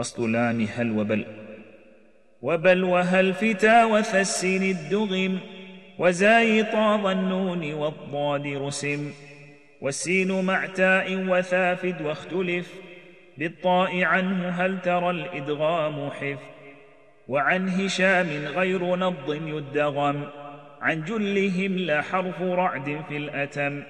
فصل لام هل وبل. وبل وهل فتا وفسر الدغم. وزاي طاب النون والضاد رسم والسين مع تاء وثافد واختلف. بالطاء عنه هل ترى الإدغام حف. وعن هشام غير نض يدغم. عن جلهم لا حرف رعد في الأتم.